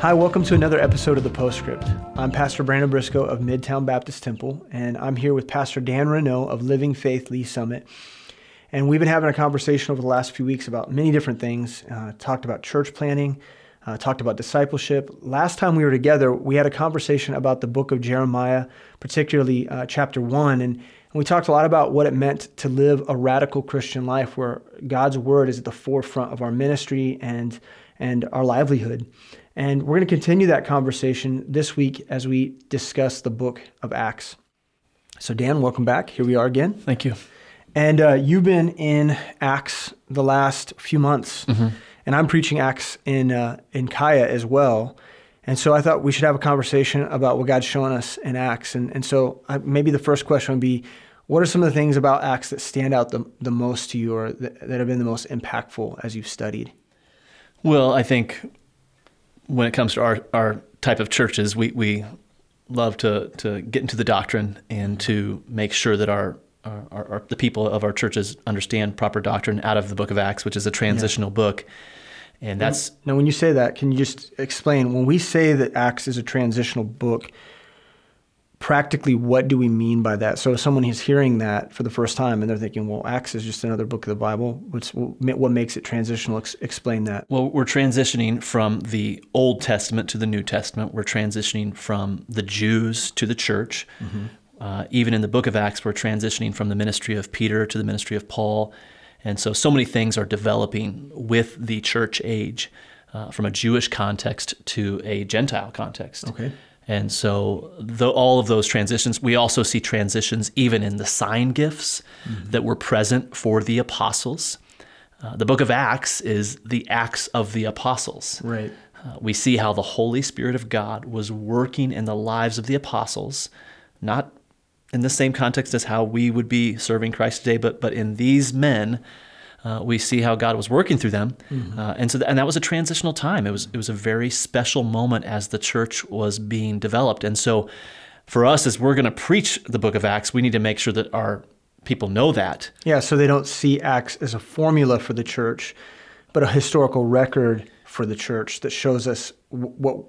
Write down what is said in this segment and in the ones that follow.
Hi, welcome to another episode of The Postscript. I'm Pastor Brandon Briscoe of Midtown Baptist Temple, and I'm here with Pastor Dan Reneau of Living Faith Lee Summit. And we've been having a conversation over the last few weeks about many different things. Uh, talked about church planning, uh, talked about discipleship. Last time we were together, we had a conversation about the book of Jeremiah, particularly uh, chapter one, and, and we talked a lot about what it meant to live a radical Christian life where God's word is at the forefront of our ministry and and our livelihood. And we're going to continue that conversation this week as we discuss the book of Acts. So, Dan, welcome back. Here we are again. Thank you. And uh, you've been in Acts the last few months, mm-hmm. and I'm preaching Acts in uh, in Kaya as well. And so I thought we should have a conversation about what God's showing us in Acts. And and so I, maybe the first question would be, what are some of the things about Acts that stand out the, the most to you, or that, that have been the most impactful as you've studied? Well, I think when it comes to our, our type of churches, we, we love to, to get into the doctrine and to make sure that our, our, our, the people of our churches understand proper doctrine out of the book of Acts, which is a transitional yeah. book. And that's now, when you say that, can you just explain? When we say that Acts is a transitional book, practically what do we mean by that? So if someone is hearing that for the first time and they're thinking, well, Acts is just another book of the Bible. What's, what makes it transitional? Ex- explain that. Well, we're transitioning from the Old Testament to the New Testament. We're transitioning from the Jews to the church. Mm-hmm. Uh, even in the book of Acts, we're transitioning from the ministry of Peter to the ministry of Paul. And so, so many things are developing with the church age uh, from a Jewish context to a Gentile context. Okay. And so, the, all of those transitions, we also see transitions even in the sign gifts mm-hmm. that were present for the apostles. Uh, the book of Acts is the Acts of the apostles. Right. Uh, we see how the Holy Spirit of God was working in the lives of the apostles, not in the same context as how we would be serving Christ today, but, but in these men uh, we see how God was working through them, mm-hmm. uh, and so th- and that was a transitional time. It was it was a very special moment as the church was being developed, and so for us as we're going to preach the Book of Acts, we need to make sure that our people know that. Yeah, so they don't see Acts as a formula for the church, but a historical record for the church that shows us w- what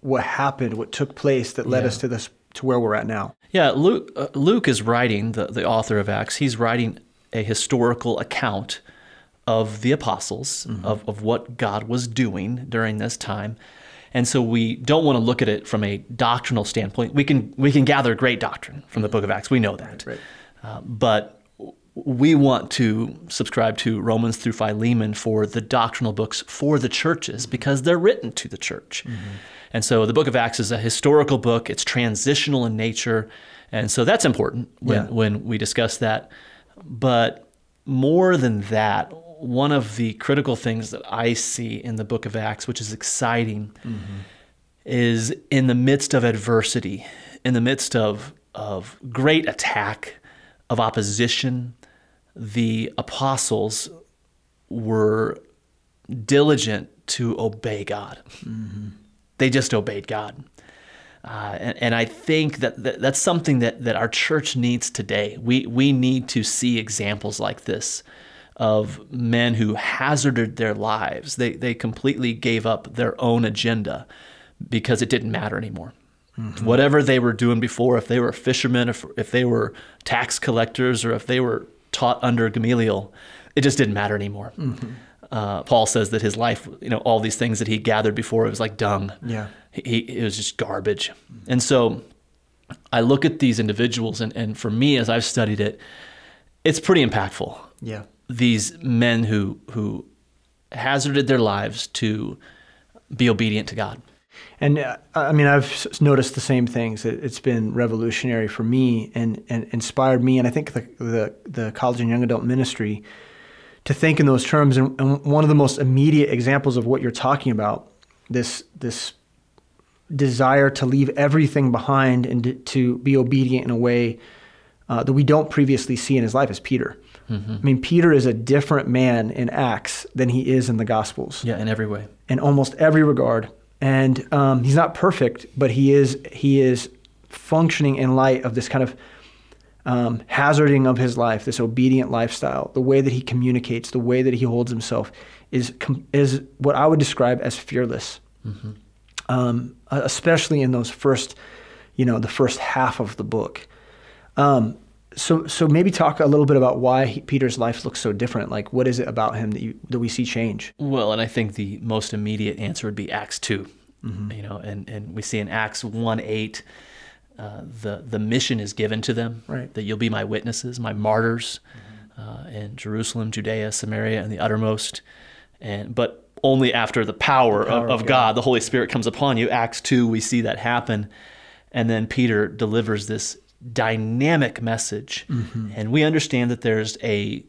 what happened, what took place that led yeah. us to this to where we're at now. Yeah, Luke, uh, Luke is writing the the author of Acts. He's writing a historical account of the apostles, mm-hmm. of, of what God was doing during this time. And so we don't want to look at it from a doctrinal standpoint. We can we can gather great doctrine from the book of Acts. We know that. Right, right. Uh, but we want to subscribe to Romans through Philemon for the doctrinal books for the churches because they're written to the church. Mm-hmm. And so the book of Acts is a historical book. It's transitional in nature. And so that's important when, yeah. when we discuss that. But more than that, one of the critical things that I see in the book of Acts, which is exciting, mm-hmm. is in the midst of adversity, in the midst of, of great attack, of opposition, the apostles were diligent to obey God. Mm-hmm. They just obeyed God. Uh, and, and, I think that, that, that's something that, that our church needs today. We, we need to see examples like this of men who hazarded their lives. They, they completely gave up their own agenda because it didn't matter anymore. Mm-hmm. Whatever they were doing before, if they were fishermen, if, if they were tax collectors, or if they were taught under Gamaliel, it just didn't matter anymore. Mm-hmm. Uh, Paul says that his life, you know, all these things that he gathered before, it was like dung. Yeah he, it was just garbage. And so I look at these individuals, and, and for me, as I've studied it, it's pretty impactful. Yeah. These men who, who hazarded their lives to be obedient to God. And uh, I mean, I've noticed the same things. It's been revolutionary for me and, and inspired me, and I think the, the, the college and young adult ministry to think in those terms. And, and one of the most immediate examples of what you're talking about, this this desire to leave everything behind and to be obedient in a way uh, that we don't previously see in his life is Peter. Mm-hmm. I mean, Peter is a different man in Acts than he is in the Gospels. Yeah, in every way. In almost every regard. And um, he's not perfect, but he is he is functioning in light of this kind of um, hazarding of his life, this obedient lifestyle. The way that he communicates, the way that he holds himself, is is what I would describe as fearless. Mm-hmm. um, especially in those first, you know, the first half of the book. Um, so, so maybe talk a little bit about why he, Peter's life looks so different. Like, what is it about him that you, that we see change? Well, and I think the most immediate answer would be Acts 2 mm-hmm. You know, and and we see in Acts one eight. Uh, the the mission is given to them right. that you'll be my witnesses, my martyrs mm-hmm. uh, in Jerusalem, Judea, Samaria, and the uttermost. And but only after the power, the power of, of, God. God, the Holy Spirit comes upon you. Acts two, we see that happen, and then Peter delivers this dynamic message. Mm-hmm. And we understand that there's a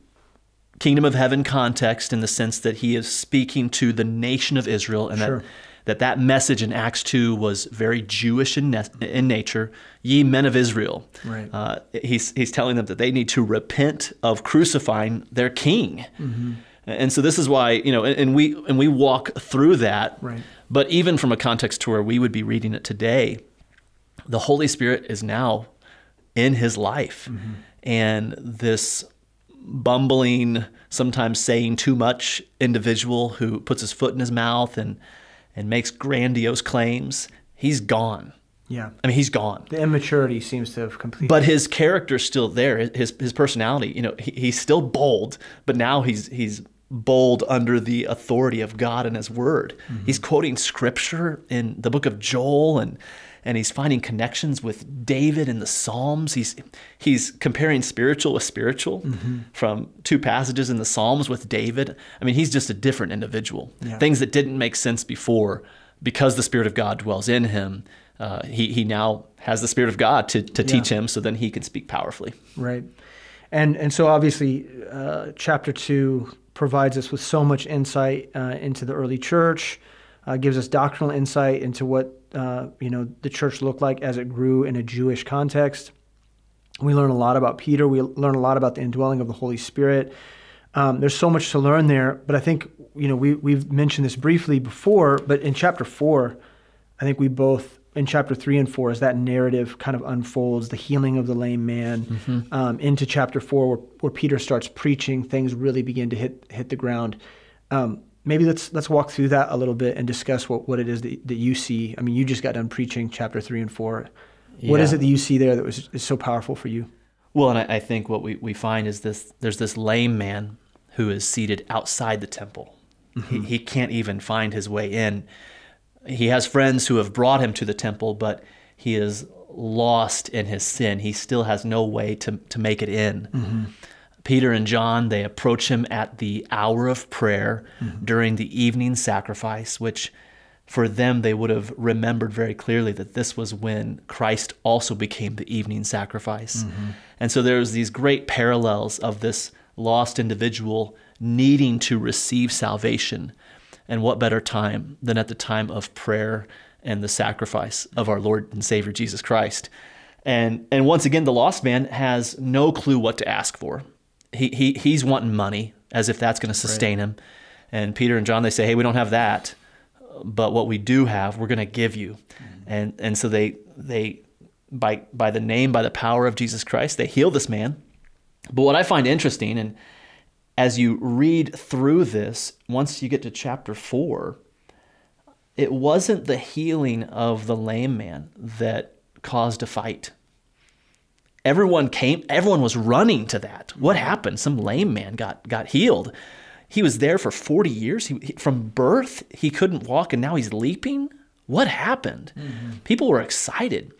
kingdom of heaven context in the sense that he is speaking to the nation of Israel and sure. that that that message in Acts 2 was very Jewish in, ne- in nature. Ye men of Israel. Right. Uh, he's, he's telling them that they need to repent of crucifying their king. Mm-hmm. And so this is why, you know, and, and, we and we walk through that. Right. But even from a context to where we would be reading it today, the Holy Spirit is now in his life. Mm-hmm. And this bumbling, sometimes saying too much individual who puts his foot in his mouth and and makes grandiose claims, he's gone. Yeah. I mean, he's gone. The immaturity seems to have completely. But his character's still there. His his personality, you know, he, he's still bold, but now he's he's bold under the authority of God and His Word. Mm-hmm. He's quoting Scripture in the book of Joel and and he's finding connections with David in the Psalms. He's he's comparing spiritual with spiritual mm-hmm. from two passages in the Psalms with David. I mean, he's just a different individual. Yeah. Things that didn't make sense before, because the Spirit of God dwells in him. Uh, he he now has the Spirit of God to to yeah. teach him, so then he can speak powerfully. Right, and and so obviously, uh, chapter two provides us with so much insight uh, into the early church, uh, gives us doctrinal insight into what uh, you know the church looked like as it grew in a Jewish context. We learn a lot about Peter. We learn a lot about the indwelling of the Holy Spirit. Um, there's so much to learn there, but I think you know we we've mentioned this briefly before. But in chapter four, I think we both in chapter three and four as that narrative kind of unfolds, the healing of the lame man, mm-hmm. um, into chapter four where, where Peter starts preaching, things really begin to hit hit the ground. Um, maybe let's let's walk through that a little bit and discuss what, what it is that, that you see. I mean, you just got done preaching chapter three and four. Yeah. What is it that you see there that was is so powerful for you? Well, and I, I think what we, we find is this: there's this lame man who is seated outside the temple. Mm-hmm. He, he can't even find his way in. He has friends who have brought him to the temple, but he is lost in his sin. He still has no way to to make it in. Mm-hmm. Peter and John, they approach him at the hour of prayer mm-hmm. during the evening sacrifice, which for them they would have remembered very clearly that this was when Christ also became the evening sacrifice. Mm-hmm. And so there's these great parallels of this lost individual needing to receive salvation. And what better time than at the time of prayer and the sacrifice of our Lord and Savior Jesus Christ? And and once again the lost man has no clue what to ask for he, he he's wanting money as if that's going to sustain right. him. And Peter and John they say, "Hey, we don't have that, but what we do have, we're going to give you." Mm-hmm. And and so they they by by the name by the power of Jesus Christ, they heal this man. But what I find interesting and as you read through this, once you get to chapter 4, it wasn't the healing of the lame man that caused a fight everyone came everyone was running to that. What happened? Some lame man got got healed. He was there for 40 years. He, from birth he couldn't walk and now he's leaping? What happened? Mm-hmm. people were excited.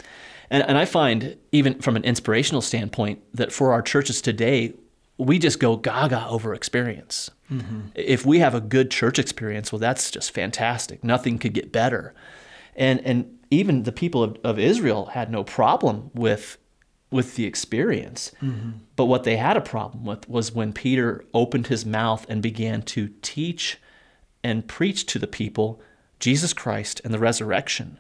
And, and i find even from an inspirational standpoint that for our churches today we just go gaga over experience. Mm-hmm. if we have a good church experience well that's just fantastic. Nothing could get better. And and even the people of, of israel had no problem with with the experience. Mm-hmm. But what they had a problem with was when Peter opened his mouth and began to teach and preach to the people Jesus Christ and the resurrection.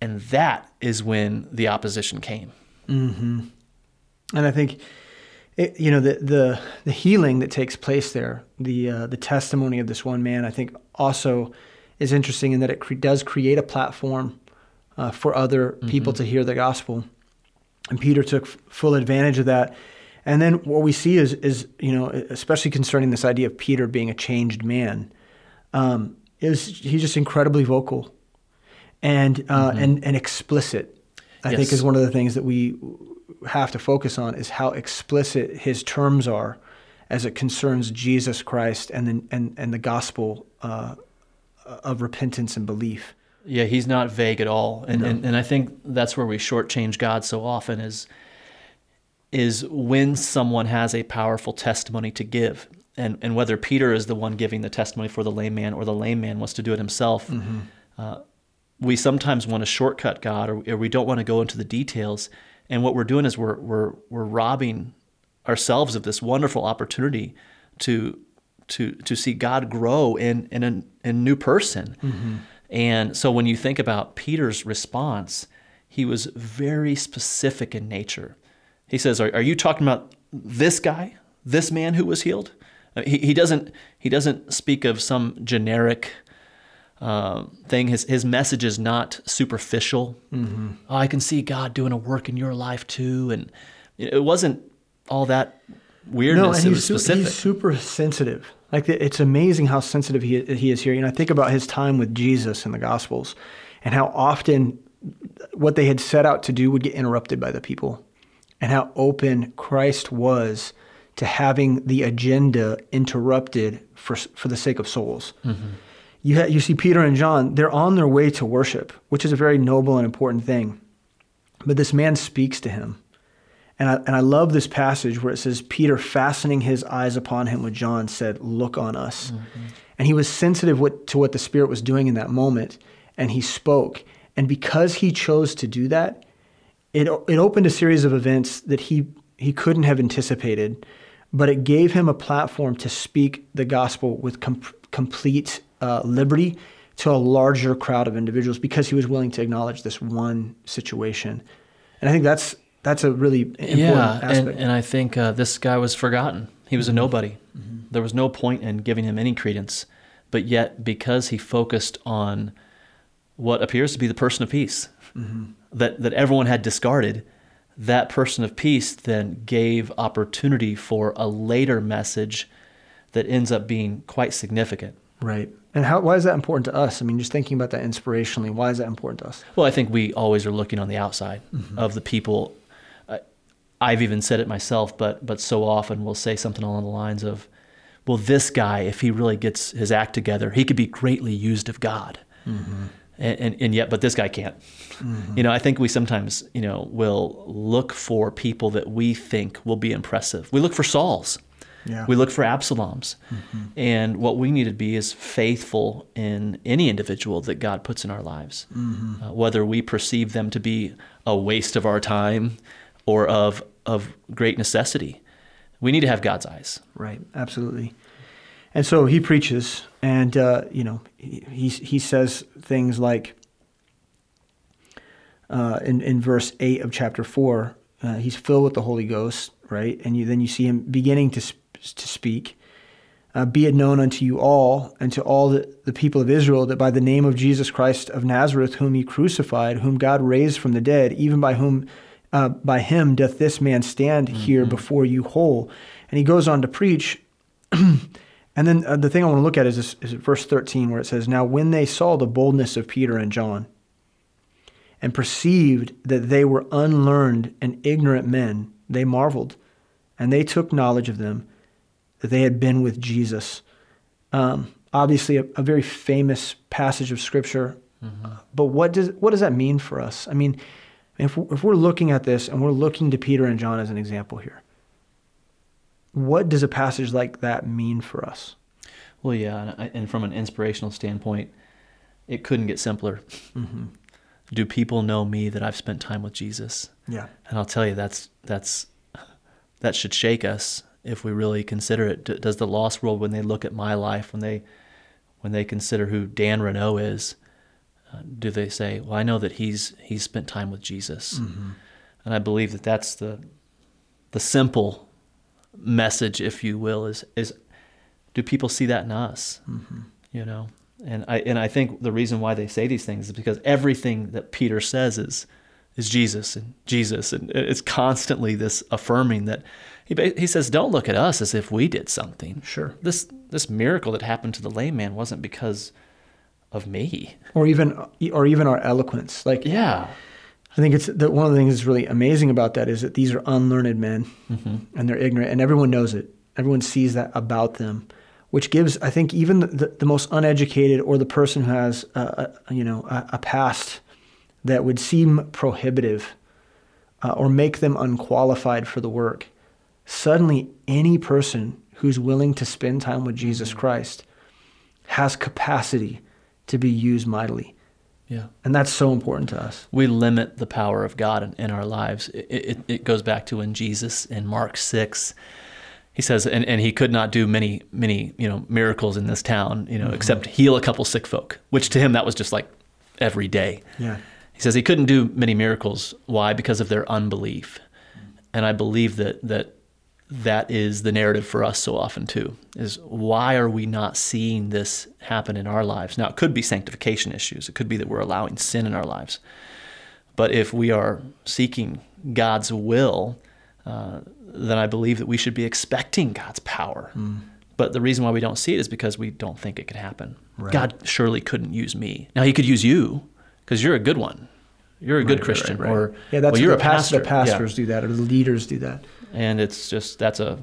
And that is when the opposition came. Mm-hmm. And I think, it, you know, the, the, the healing that takes place there, the, uh, the testimony of this one man, I think also is interesting in that it cre- does create a platform uh, for other people mm-hmm. to hear the gospel. And Peter took full advantage of that. And then what we see is, is you know, especially concerning this idea of Peter being a changed man, um, is he's just incredibly vocal. and uh, and and explicit. I think is one of the things that we have to focus on is how explicit his terms are as it concerns Jesus Christ and the, and and the gospel uh, of repentance and belief. Yeah, he's not vague at all, and, and and I think that's where we shortchange God so often is is when someone has a powerful testimony to give, and and whether Peter is the one giving the testimony for the lame man or the lame man wants to do it himself. Uh, we sometimes want to shortcut God, or, or we don't want to go into the details. And what we're doing is we're we're we're robbing ourselves of this wonderful opportunity to to to see God grow in in a, in a new person. And so when you think about Peter's response, he was very specific in nature. He says, "Are, are you talking about this guy, this man who was healed?" Uh, He, he doesn't he doesn't speak of some generic um, thing. His his message is not superficial. Oh, I can see God doing a work in your life too, and it wasn't all that weirdness. No, and he's, was su- he's super sensitive. Like the- it's amazing how sensitive he he is here. You know, I think about his time with Jesus in the Gospels, and how often what they had set out to do would get interrupted by the people, and how open Christ was to having the agenda interrupted for for the sake of souls. Mm-hmm. You ha- you see Peter and John; they're on their way to worship, which is a very noble and important thing. But this man speaks to him. And I, and I love this passage where it says, Peter, fastening his eyes upon him with John, said, Look on us. And he was sensitive what, to what the Spirit was doing in that moment, and he spoke. And because he chose to do that, it, it opened a series of events that he, he couldn't have anticipated, but it gave him a platform to speak the gospel with com- complete uh, liberty to a larger crowd of individuals because he was willing to acknowledge this one situation. And I think that's that's a really important yeah, and, aspect. and I think uh, this guy was forgotten. He was a mm-hmm. nobody. Mm-hmm. There was no point in giving him any credence. But yet, because he focused on what appears to be the person of peace mm-hmm. that, that everyone had discarded, that person of peace then gave opportunity for a later message that ends up being quite significant. right. And how why is that important to us? I mean, just thinking about that inspirationally, why is that important to us? Well, I think we always are looking on the outside of the people. I've even said it myself, but but so often we'll say something along the lines of, "Well, this guy, if he really gets his act together, he could be greatly used of God." Mm-hmm. And, and, and yet, but this guy can't. Mm-hmm. You know, I think we sometimes, you know, will look for people that we think will be impressive. We look for Sauls. Yeah. We look for Absaloms. Mm-hmm. And what we need to be is faithful in any individual that God puts in our lives, uh, whether we perceive them to be a waste of our time or of, of great necessity. We need to have God's eyes. Right. Absolutely. And so he preaches, and uh, you know, he he, says things like. Uh, in, in verse 8 of chapter 4, uh, he's filled with the Holy Ghost, right? And you, then you see him beginning to, to speak. Uh, be it known unto you all and to all the, the people of Israel that by the name of Jesus Christ of Nazareth, whom he crucified, whom God raised from the dead, even by whom uh, by him doth this man stand here before you whole. And he goes on to preach. and then uh, the thing I want to look at is, this, is verse 13, where it says, Now when they saw the boldness of Peter and John, and perceived that they were unlearned and ignorant men, they marveled, and they took knowledge of them that they had been with Jesus. Um, obviously, a, a very famous passage of Scripture. Uh, but what does what does that mean for us? I mean, if if we're looking at this and we're looking to Peter and John as an example here, what does a passage like that mean for us? Well, yeah, and, uh, from an inspirational standpoint, it couldn't get simpler. Mm-hmm. Do people know me that I've spent time with Jesus? Yeah. And I'll tell you, that's that's that should shake us if we really consider it. Does the lost world, when they look at my life, when they when they consider who Dan Reneau is, uh, do they say, "Well, I know that he's he's spent time with Jesus," and I believe that that's the the simple message, if you will, is is do people see that in us? You know, and I and I think the reason why they say these things is because everything that Peter says is is Jesus and Jesus, and it's constantly this affirming that he he says, "Don't look at us as if we did something." Sure. This this miracle that happened to the lame man wasn't because of me. or even or even our eloquence. Like Yeah. I think it's that one of the things that's really amazing about that is that these are unlearned men and they're ignorant and everyone knows it. Everyone sees that about them, which gives I think even the, the, the most uneducated or the person who has a, a you know a, a past that would seem prohibitive uh, or make them unqualified for the work. Suddenly, any person who's willing to spend time with Jesus Christ has capacity to be used mightily. Yeah. And that's so important to us. we limit the power of God in, in our lives. It, it, it goes back to when Jesus in Mark 6, he says, and, and he could not do many, many, you know, miracles in this town, you know, mm-hmm. except heal a couple sick folk, which to him that was just like every day. Yeah. He says he couldn't do many miracles. Why? Because of their unbelief. And I believe that that that is the narrative for us so often too. Is why are we not seeing this happen in our lives? Now it could be sanctification issues. It could be that we're allowing sin in our lives. But if we are seeking God's will, uh, then I believe that we should be expecting God's power. But the reason why we don't see it is because we don't think it could happen. Right. God surely couldn't use me. Now He could use you because you're a good one. You're a good Right, Christian, right, or yeah, that's well, you're the, a pastor. the Yeah. pastors do that, or the leaders do that. And it's just that's a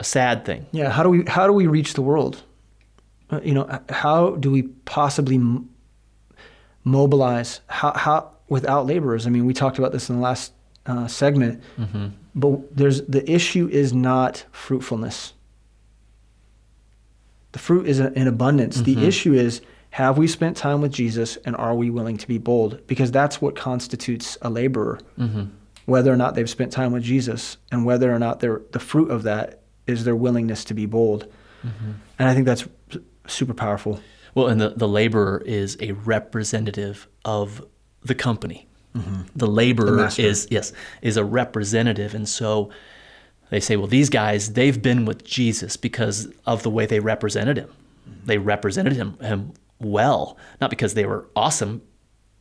a sad thing. Yeah, how do we how do we reach the world? Uh, you know, how do we possibly m- mobilize how how without laborers? I mean, we talked about this in the last uh, segment, Mm-hmm. but there's the issue is not fruitfulness. The fruit is in abundance. Mm-hmm. The issue is have we spent time with Jesus and are we willing to be bold? Because that's what constitutes a laborer. Mm-hmm. Whether or not they've spent time with Jesus and whether or not the fruit of that is their willingness to be bold. Mm-hmm. And I think that's super powerful. Well, and the, the laborer is a representative of the company. The laborer Mm-hmm. is yes is a representative, and so they say, well, these guys they've been with Jesus because of the way they represented him. Mm-hmm. They represented him him well, not because they were awesome.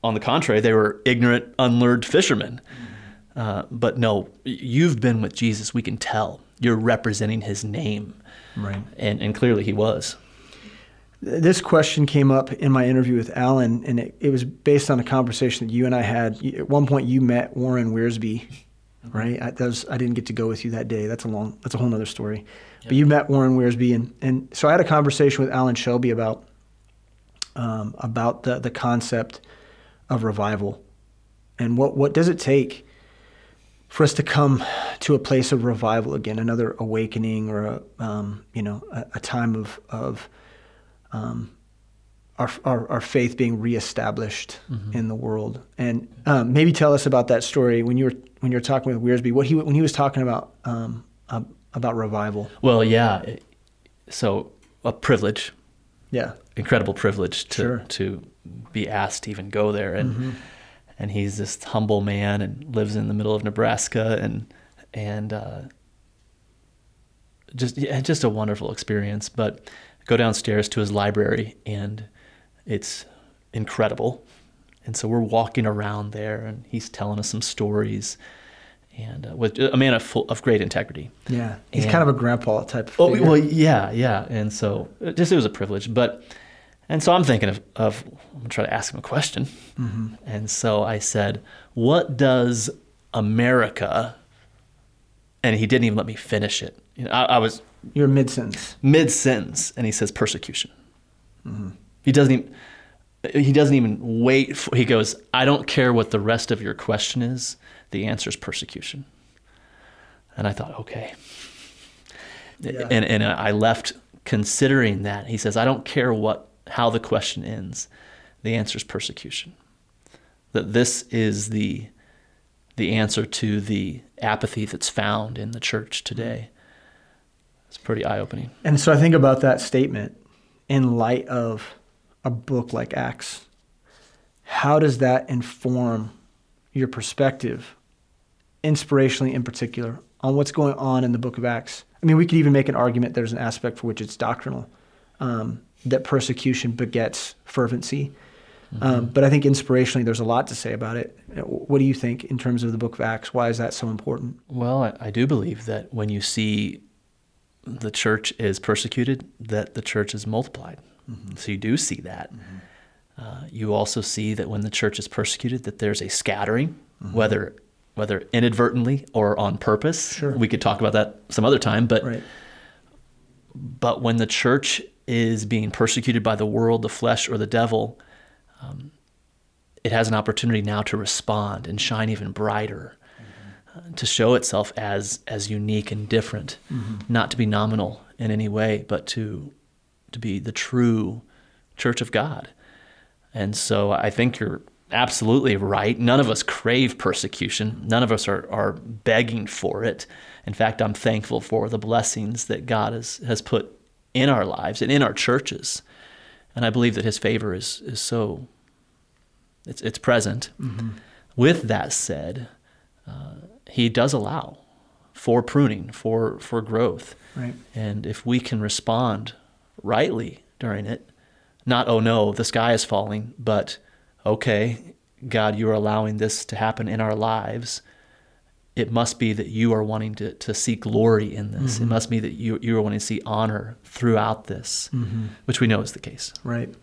On the contrary, they were ignorant, unlearned fishermen. Mm-hmm. Uh, but no, you've been with Jesus. We can tell you're representing His name, Right. and and clearly He was. This question came up in my interview with Alan, and it, it was based on a conversation that you and I had. At one point, you met Warren Wiersbe, right? I, was, I didn't get to go with you that day. That's a long, that's a whole other story. But you met Warren Wiersbe, and, and so I had a conversation with Alan Shelby about um, about the the concept of revival, and what what does it take for us to come to a place of revival again, another awakening, or a um, you know a, a time of of um, our, our, our faith being reestablished in the world. And um, maybe tell us about that story when you were when you were talking with Wiersbe. What he when he was talking about um, uh, about revival. Well, yeah. So a privilege, Yeah, incredible privilege to Sure. to be asked to even go there, and and he's this humble man and lives in the middle of Nebraska, and and uh, just yeah, just a wonderful experience. But go downstairs to his library, and it's incredible. And so we're walking around there, and he's telling us some stories, and uh, with a man of full, of great integrity. yeah. He's And- kind of a grandpa type. Of Oh figure. well, yeah, yeah, and so just it was a privilege, but and so I'm thinking of, of I'm gonna try to ask him a question, mm-hmm. and so I said, "What does America?" And he didn't even let me finish it. You know, I, I was You're mid sentence. mid sentence, and he says persecution. Mm-hmm. He doesn't even he doesn't even wait. For, he goes, "I don't care what the rest of your question is. The answer is persecution." And I thought, okay. Yeah. And and I left considering that. He says, "I don't care what how the question ends. The answer is persecution." That this is the the answer to the apathy that's found in the church today. It's pretty eye opening. And so I think about that statement in light of a book like Acts. How does that inform your perspective, inspirationally in particular, on what's going on in the book of Acts? I mean, we could even make an argument there's an aspect for which it's doctrinal, um, that persecution begets fervency. Um, but I think inspirationally, there's a lot to say about it. What do you think in terms of the book of Acts? Why is that so important? Well, I, I do believe that when you see the church is persecuted, that the church is multiplied. Mm-hmm. So you do see that. Mm-hmm. Uh, you also see that when the church is persecuted, that there's a scattering, mm-hmm. whether whether inadvertently or on purpose. Sure. We could talk about that some other time, but right. but when the church is being persecuted by the world, the flesh, or the devil, um, it has an opportunity now to respond and shine even brighter, mm-hmm. uh, to show itself as as unique and different, mm-hmm. not to be nominal in any way, but to to be the true church of God. And so I think you're absolutely right. None of us crave persecution. None of us are, are begging for it. In fact, I'm thankful for the blessings that God has, has put in our lives and in our churches. And I believe that his favor is, is so, it's, it's present. Mm-hmm. With that said, uh, he does allow for pruning, for, for growth. Right. And if we can respond rightly during it, not, oh no, the sky is falling, but okay, God, you are allowing this to happen in our lives. It must be that you are wanting to, to see glory in this. Mm-hmm. It must be that you, you are wanting to see honor throughout this, mm-hmm. which we know is the case. Right.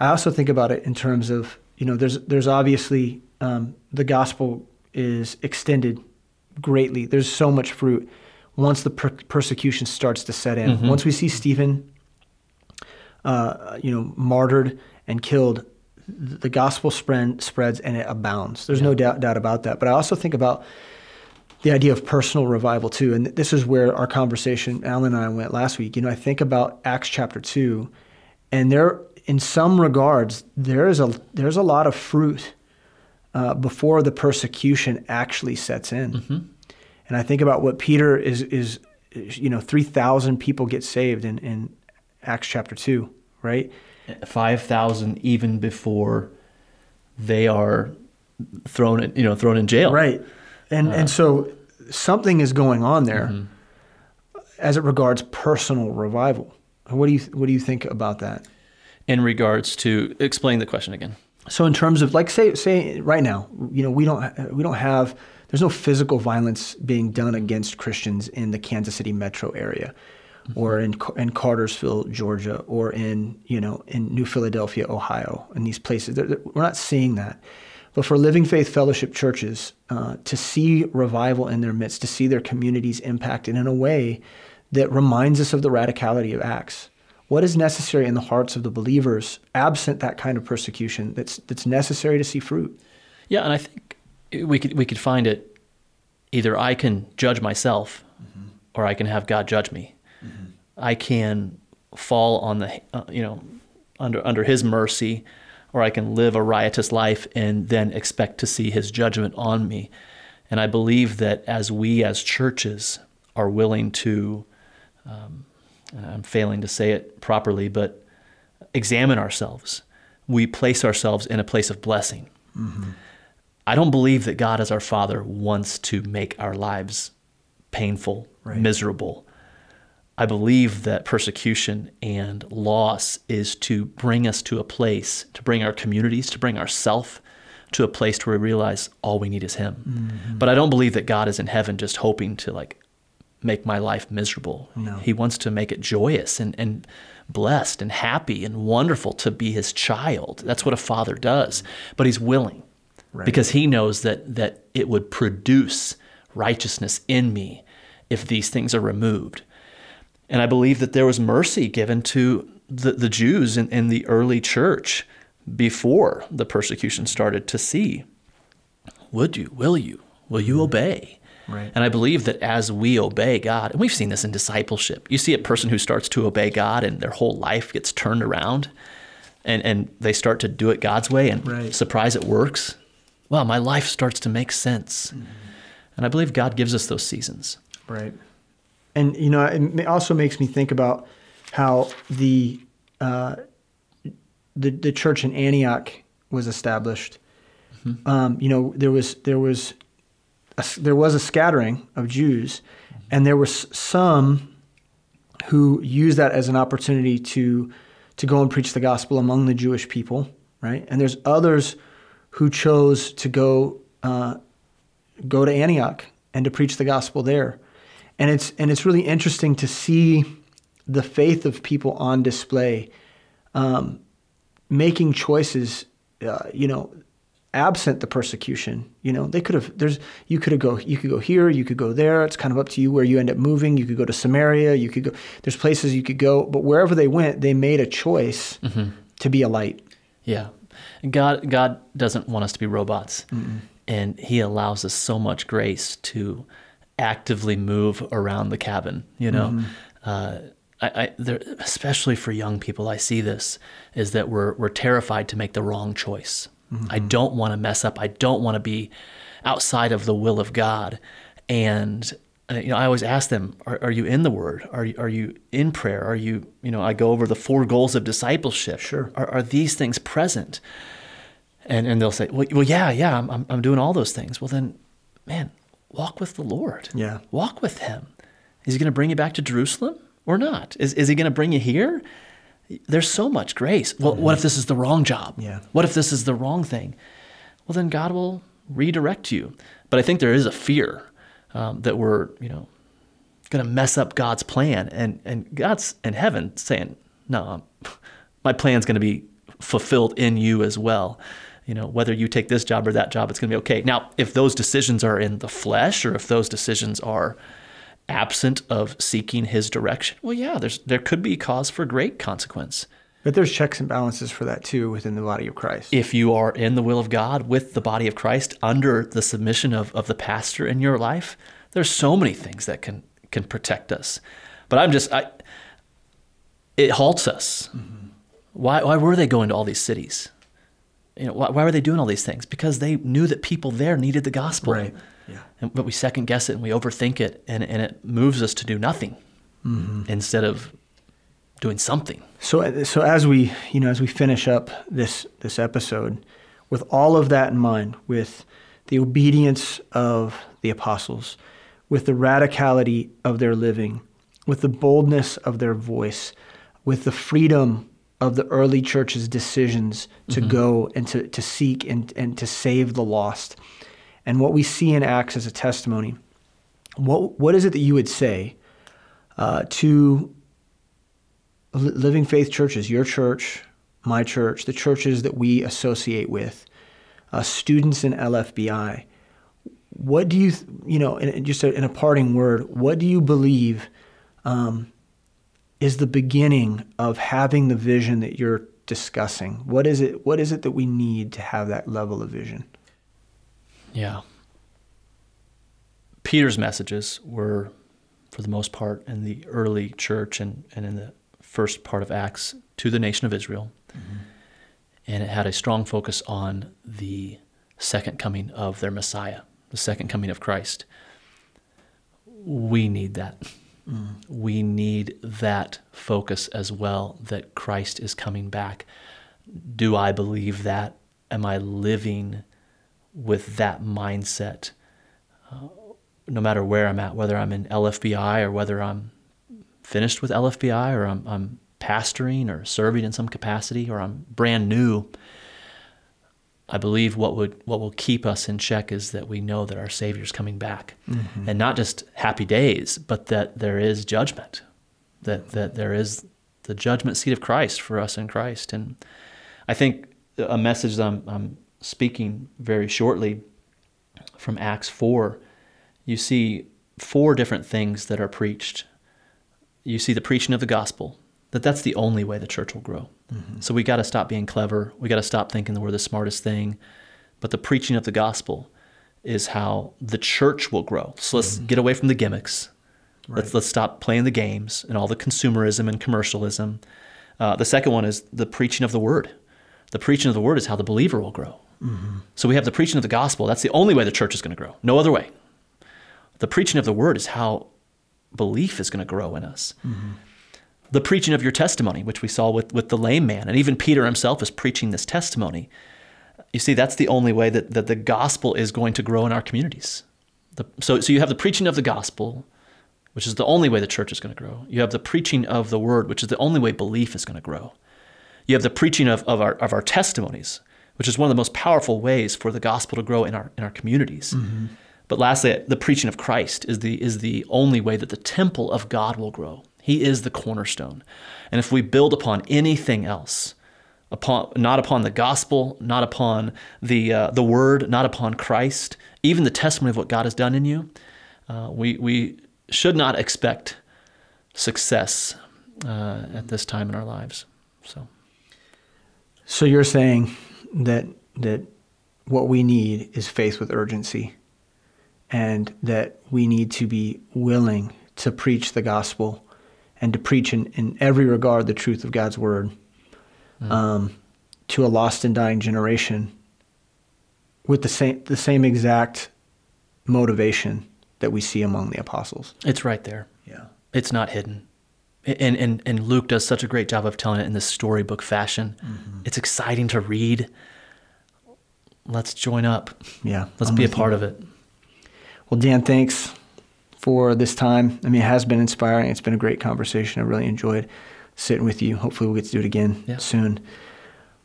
I also think about it in terms of, you know, there's, there's obviously um, the gospel is extended greatly. There's so much fruit once the per- persecution starts to set in. Mm-hmm. Once we see Stephen uh, you know, martyred and killed, the gospel spread, spreads and it abounds. There's yeah. no doubt, doubt about that. But I also think about the idea of personal revival too. And this is where our conversation, Alan and I went last week. You know, I think about Acts chapter two, and there, in some regards, there is a there's a lot of fruit uh, before the persecution actually sets in. Mm-hmm. And I think about what Peter is is, you know, three thousand people get saved in in Acts chapter two right? 5,000 even before they are thrown in, you know, thrown in jail. Right. And, uh, and so something is going on there mm-hmm. as it regards personal revival. What do you, what do you think about that? In regards to, explain the question again. So in terms of like, say, say right now, you know, we don't, we don't have, there's no physical violence being done against Christians in the Kansas City metro area or in in Cartersville, Georgia, or in you know in New Philadelphia, Ohio, in these places. We're not seeing that. But for Living Faith Fellowship churches uh, to see revival in their midst, to see their communities impacted in a way that reminds us of the radicality of Acts. What is necessary in the hearts of the believers, absent that kind of persecution, that's that's necessary to see fruit? Yeah, and I think we could we could find it. Either I can judge myself, mm-hmm. or I can have God judge me. I can fall on the uh, you know under under His mercy, or I can live a riotous life and then expect to see His judgment on me. And I believe that as we as churches are willing to, um, I'm failing to say it properly, but examine ourselves, we place ourselves in a place of blessing. Mm-hmm. I don't believe that God, as our Father, wants to make our lives painful, right. miserable. I believe that persecution and loss is to bring us to a place, to bring our communities, to bring ourself to a place where we realize all we need is Him. Mm-hmm. But I don't believe that God is in heaven just hoping to like make my life miserable. No. He wants to make it joyous and, and blessed and happy and wonderful to be His child. That's what a father does. But He's willing right. because He knows that that it would produce righteousness in me if these things are removed. And I believe that there was mercy given to the, the Jews in, in the early church before the persecution started to see would you, will you, will you obey? Right. And I believe that as we obey God, and we've seen this in discipleship, you see a person who starts to obey God and their whole life gets turned around and, and they start to do it God's way and right. surprise it works. Well, my life starts to make sense. Mm-hmm. And I believe God gives us those seasons. Right and you know, it also makes me think about how the uh, the, the church in Antioch was established. Mm-hmm. Um, you know, there was there was a, there was a scattering of Jews, mm-hmm. and there were some who used that as an opportunity to to go and preach the gospel among the Jewish people, right? And there's others who chose to go uh, go to Antioch and to preach the gospel there and it's and it's really interesting to see the faith of people on display um, making choices, uh, you know, absent the persecution. You know, they could have. There's you could have go. You could go here. You could go there. It's kind of up to you where you end up moving. You could go to Samaria. You could go. There's places you could go, but wherever they went, they made a choice to be a light. Yeah. God God doesn't want us to be robots. And he allows us so much grace to actively move around the cabin, you know. Uh, I, I there, especially for young people, I see this is that we're we're terrified to make the wrong choice. I don't want to mess up. I don't want to be outside of the will of God. And uh, you know, I always ask them, are, are you in the Word? Are you, are you in prayer? Are you, you know, I go over the four goals of discipleship. Sure. Are, are these things present? And, and they'll say, well, well yeah, yeah, I'm, I'm doing all those things. Well, then, man, walk with the Lord. Yeah. Walk with Him. Is He going to bring you back to Jerusalem or not? Is, is He going to bring you here? There's so much grace. Well, what if this is the wrong job? Yeah. What if this is the wrong thing? Well, then God will redirect you. But I think there is a fear um, that we're, you know, going to mess up God's plan, and and God's in heaven saying, "No, my plan's going to be fulfilled in you as well." You know, whether you take this job or that job, it's going to be okay. Now, if those decisions are in the flesh, or if those decisions are absent of seeking His direction, well, yeah, there's there could be cause for great consequence. But there's checks and balances for that too within the body of Christ. if you are in the will of God with the body of Christ under the submission of, of the pastor in your life, there's so many things that can can protect us. But I'm just I it halts us. Mm-hmm. Why why were they going to all these cities? You know, why, why were they doing all these things? Because they knew that people there needed the gospel. Right. Yeah. And, but we second guess it and we overthink it and, and it moves us to do nothing mm-hmm. instead of doing something. So, uh, so as we, you know, as we finish up this this episode, with all of that in mind, with the obedience of the apostles, with the radicality of their living, with the boldness of their voice, with the freedom of the early church's decisions to go and to, to seek and, and to save the lost, and what we see in Acts as a testimony, what what is it that you would say uh, to Living Faith churches, your church, my church, the churches that we associate with, uh, students in LFBI, what do you, you know, in just a, in a parting word, what do you believe um, is the beginning of having the vision that you're discussing? What is it? What is it that we need to have that level of vision? Yeah. Peter's messages were, for the most part, in the early church and, and in the first part of Acts to the nation of Israel. Mm-hmm. And it had a strong focus on the second coming of their Messiah, the second coming of Christ. We need that. We need that focus as well that Christ is coming back. Do I believe that? Am I living with that mindset? Uh, no matter where I'm at, whether I'm in LFBI or whether I'm finished with LFBI or I'm, I'm pastoring or serving in some capacity or I'm brand new, I believe what would what will keep us in check is that we know that our Savior's coming back, mm-hmm. and not just happy days, but that there is judgment, that that there is the judgment seat of Christ for us in Christ, and I think a message that I'm, I'm speaking very shortly from Acts four, you see four different things that are preached. You see the preaching of the gospel, that that's the only way the church will grow. Mm-hmm. So we got to stop being clever. We got to stop thinking that we're the smartest thing. But the preaching of the gospel is how the church will grow. So let's mm-hmm. get away from the gimmicks. Let's let's stop playing the games and all the consumerism and commercialism. Uh, the second one is the preaching of the word. The preaching of the word is how the believer will grow. Mm-hmm. So we have the preaching of the gospel. That's the only way the church is going to grow. No other way. The preaching of the word is how belief is going to grow in us. The preaching of your testimony, which we saw with, with the lame man, and even Peter himself is preaching this testimony. You see, that's the only way that, that the gospel is going to grow in our communities. The, so, so you have the preaching of the gospel, which is the only way the church is going to grow. You have the preaching of the word, which is the only way belief is going to grow. You have the preaching of, of, our, of our testimonies, which is one of the most powerful ways for the gospel to grow in our, in our communities. Mm-hmm. But lastly, the preaching of Christ is the, is the only way that the temple of God will grow. He is the cornerstone. And if we build upon anything else, upon not upon the gospel, not upon the uh, the word, not upon Christ, even the testimony of what God has done in you, uh, we we should not expect success uh, at this time in our lives. So, so you're saying that that what we need is faith with urgency, and that we need to be willing to preach the gospel and to preach in, in every regard the truth of God's word mm. um, to a lost and dying generation with the same the same exact motivation that we see among the apostles. It's right there. Yeah. It's not hidden. And, and, and Luke does such a great job of telling it in this storybook fashion. Mm-hmm. It's exciting to read. Let's join up. Yeah. Let's I'm be a part you. of it. Well, Dan, thanks for this time. I mean, it has been inspiring. It's been a great conversation. I really enjoyed sitting with you. Hopefully, we'll get to do it again yeah. soon.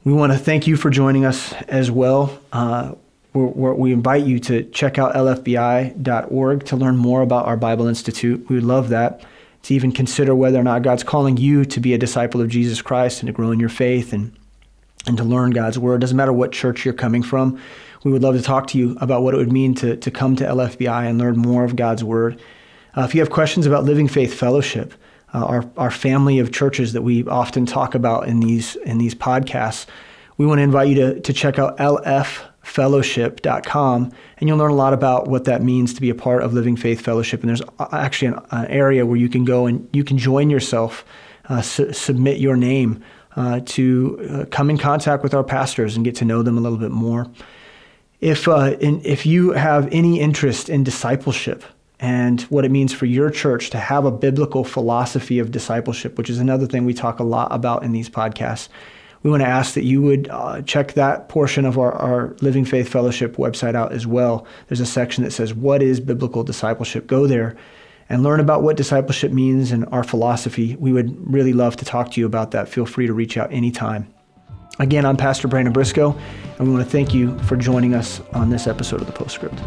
We want to thank you for joining us as well. Uh, we're, we're, we invite you to check out lfbi.org to learn more about our Bible Institute. We would love that. To even consider whether or not God's calling you to be a disciple of Jesus Christ and to grow in your faith and, and to learn God's word. It doesn't matter what church you're coming from. We would love to talk to you about what it would mean to, to come to LFBI and learn more of God's word. Uh, if you have questions about Living Faith Fellowship, uh, our, our family of churches that we often talk about in these in these podcasts, we want to invite you to, to check out LF fellowship.com and you'll learn a lot about what that means to be a part of living faith fellowship and there's actually an, an area where you can go and you can join yourself uh, su- submit your name uh, to uh, come in contact with our pastors and get to know them a little bit more if uh, in, if you have any interest in discipleship and what it means for your church to have a biblical philosophy of discipleship which is another thing we talk a lot about in these podcasts we want to ask that you would uh, check that portion of our, our Living Faith Fellowship website out as well. There's a section that says, What is biblical discipleship? Go there and learn about what discipleship means and our philosophy. We would really love to talk to you about that. Feel free to reach out anytime. Again, I'm Pastor Brandon Briscoe, and we want to thank you for joining us on this episode of the Postscript.